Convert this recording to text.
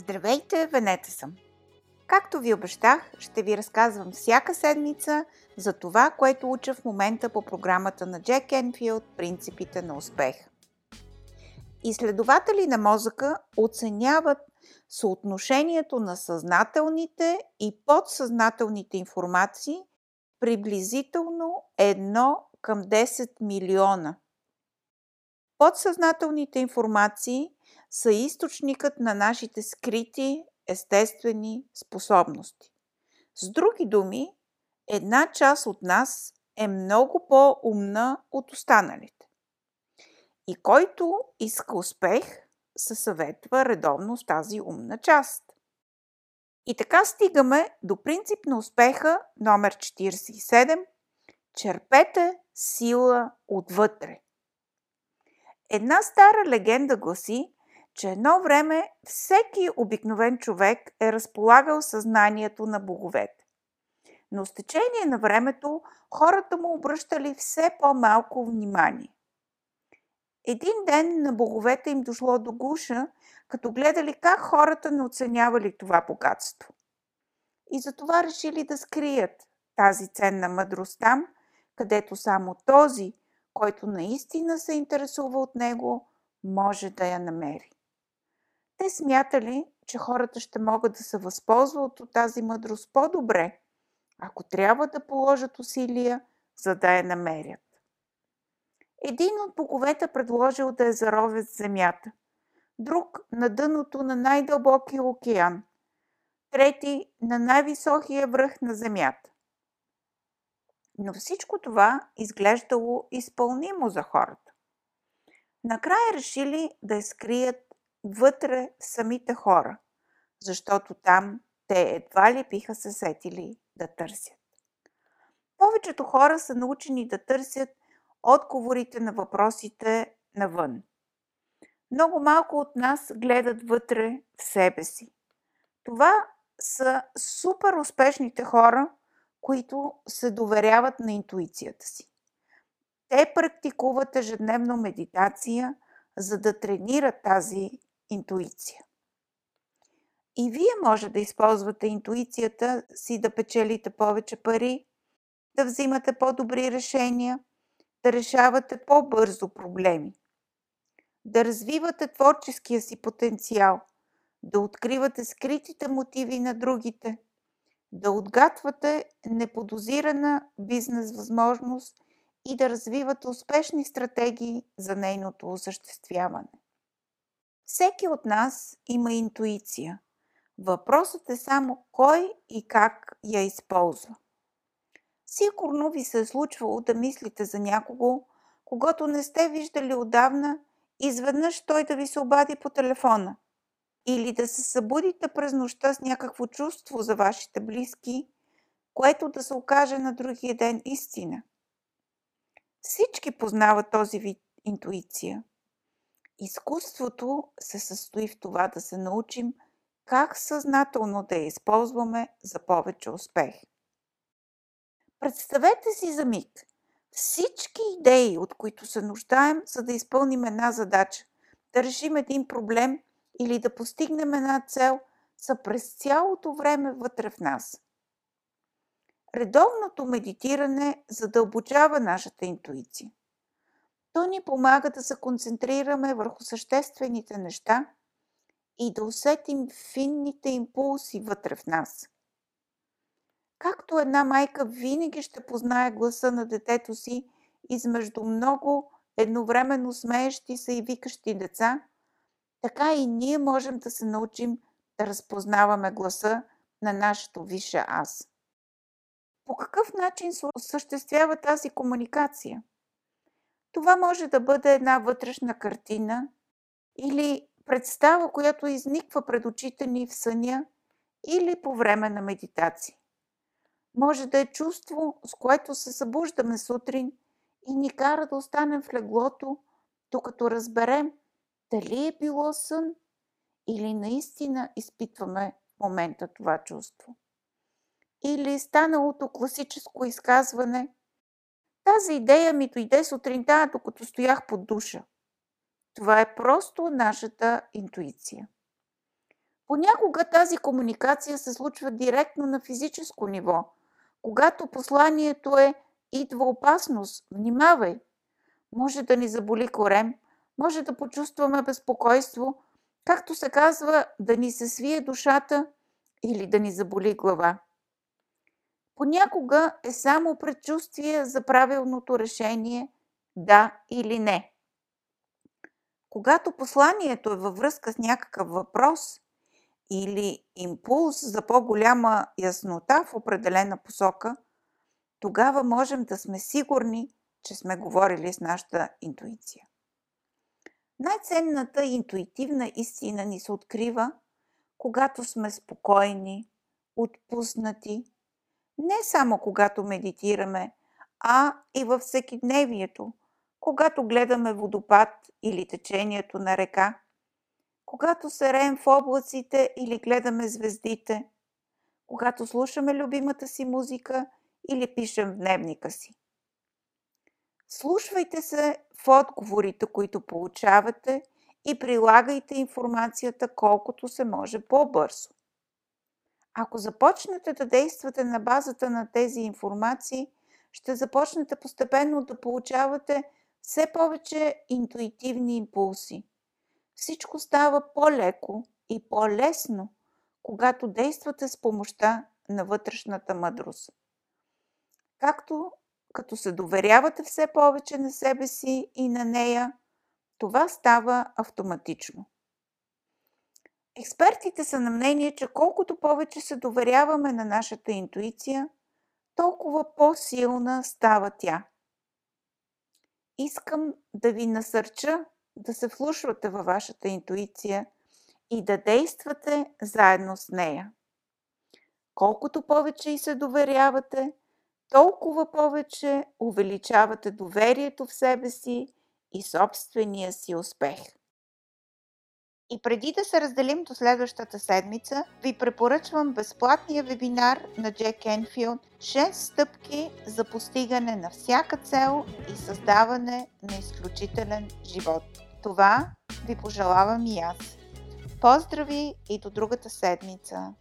Здравейте, Венета съм! Както ви обещах, ще ви разказвам всяка седмица за това, което уча в момента по програмата на Джек Енфилд «Принципите на успех». Изследователи на мозъка оценяват съотношението на съзнателните и подсъзнателните информации приблизително 1 към 10 милиона. Подсъзнателните информации са източникът на нашите скрити естествени способности. С други думи, една част от нас е много по-умна от останалите. И който иска успех, се съветва редовно с тази умна част. И така стигаме до принцип на успеха номер 47 Черпете сила отвътре. Една стара легенда гласи, че едно време всеки обикновен човек е разполагал съзнанието на боговете. Но с течение на времето хората му обръщали все по-малко внимание. Един ден на боговете им дошло до гуша, като гледали как хората не оценявали това богатство. И затова решили да скрият тази ценна мъдрост там, където само този, който наистина се интересува от него, може да я намери. Те смятали, че хората ще могат да се възползват от тази мъдрост по-добре, ако трябва да положат усилия, за да я намерят. Един от боговете предложил да я заровят в земята, друг на дъното на най-дълбокия океан, трети на най-високия връх на земята. Но всичко това изглеждало изпълнимо за хората. Накрая решили да я скрият вътре самите хора, защото там те едва ли биха се сетили да търсят. Повечето хора са научени да търсят отговорите на въпросите навън. Много малко от нас гледат вътре в себе си. Това са супер успешните хора, които се доверяват на интуицията си. Те практикуват ежедневно медитация, за да тренират тази интуиция. И вие може да използвате интуицията си да печелите повече пари, да взимате по-добри решения, да решавате по-бързо проблеми, да развивате творческия си потенциал, да откривате скритите мотиви на другите, да отгатвате неподозирана бизнес възможност и да развивате успешни стратегии за нейното осъществяване. Всеки от нас има интуиция. Въпросът е само кой и как я използва. Сигурно ви се е случвало да мислите за някого, когато не сте виждали отдавна, изведнъж той да ви се обади по телефона. Или да се събудите през нощта с някакво чувство за вашите близки, което да се окаже на другия ден истина. Всички познават този вид интуиция. Изкуството се състои в това да се научим как съзнателно да я използваме за повече успех. Представете си за миг всички идеи, от които се нуждаем, за да изпълним една задача, да решим един проблем или да постигнем една цел, са през цялото време вътре в нас. Редовното медитиране задълбочава нашата интуиция. То ни помага да се концентрираме върху съществените неща и да усетим финните импулси вътре в нас. Както една майка винаги ще познае гласа на детето си измежду много едновременно смеещи се и викащи деца, така и ние можем да се научим да разпознаваме гласа на нашето висше аз. По какъв начин се осъществява тази комуникация? Това може да бъде една вътрешна картина или представа, която изниква пред очите ни в съня или по време на медитация. Може да е чувство, с което се събуждаме сутрин и ни кара да останем в леглото, докато разберем дали е било сън или наистина изпитваме в момента това чувство. Или станалото класическо изказване – тази идея ми дойде сутринта, докато стоях под душа. Това е просто нашата интуиция. Понякога тази комуникация се случва директно на физическо ниво, когато посланието е идва опасност, внимавай. Може да ни заболи корем, може да почувстваме безпокойство, както се казва, да ни се свие душата или да ни заболи глава. Понякога е само предчувствие за правилното решение да или не. Когато посланието е във връзка с някакъв въпрос или импулс за по-голяма яснота в определена посока, тогава можем да сме сигурни, че сме говорили с нашата интуиция. Най-ценната интуитивна истина ни се открива, когато сме спокойни, отпуснати, не само когато медитираме, а и във всекидневието, когато гледаме водопад или течението на река, когато се реем в облаците или гледаме звездите, когато слушаме любимата си музика или пишем в дневника си. Слушвайте се в отговорите, които получавате и прилагайте информацията колкото се може по-бързо. Ако започнете да действате на базата на тези информации, ще започнете постепенно да получавате все повече интуитивни импулси. Всичко става по-леко и по-лесно, когато действате с помощта на вътрешната мъдрост. Както като се доверявате все повече на себе си и на нея, това става автоматично. Експертите са на мнение, че колкото повече се доверяваме на нашата интуиция, толкова по-силна става тя. Искам да ви насърча да се вслушвате във вашата интуиция и да действате заедно с нея. Колкото повече и се доверявате, толкова повече увеличавате доверието в себе си и собствения си успех. И преди да се разделим до следващата седмица, ви препоръчвам безплатния вебинар на Джек Енфилд 6 стъпки за постигане на всяка цел и създаване на изключителен живот. Това ви пожелавам и аз. Поздрави и до другата седмица!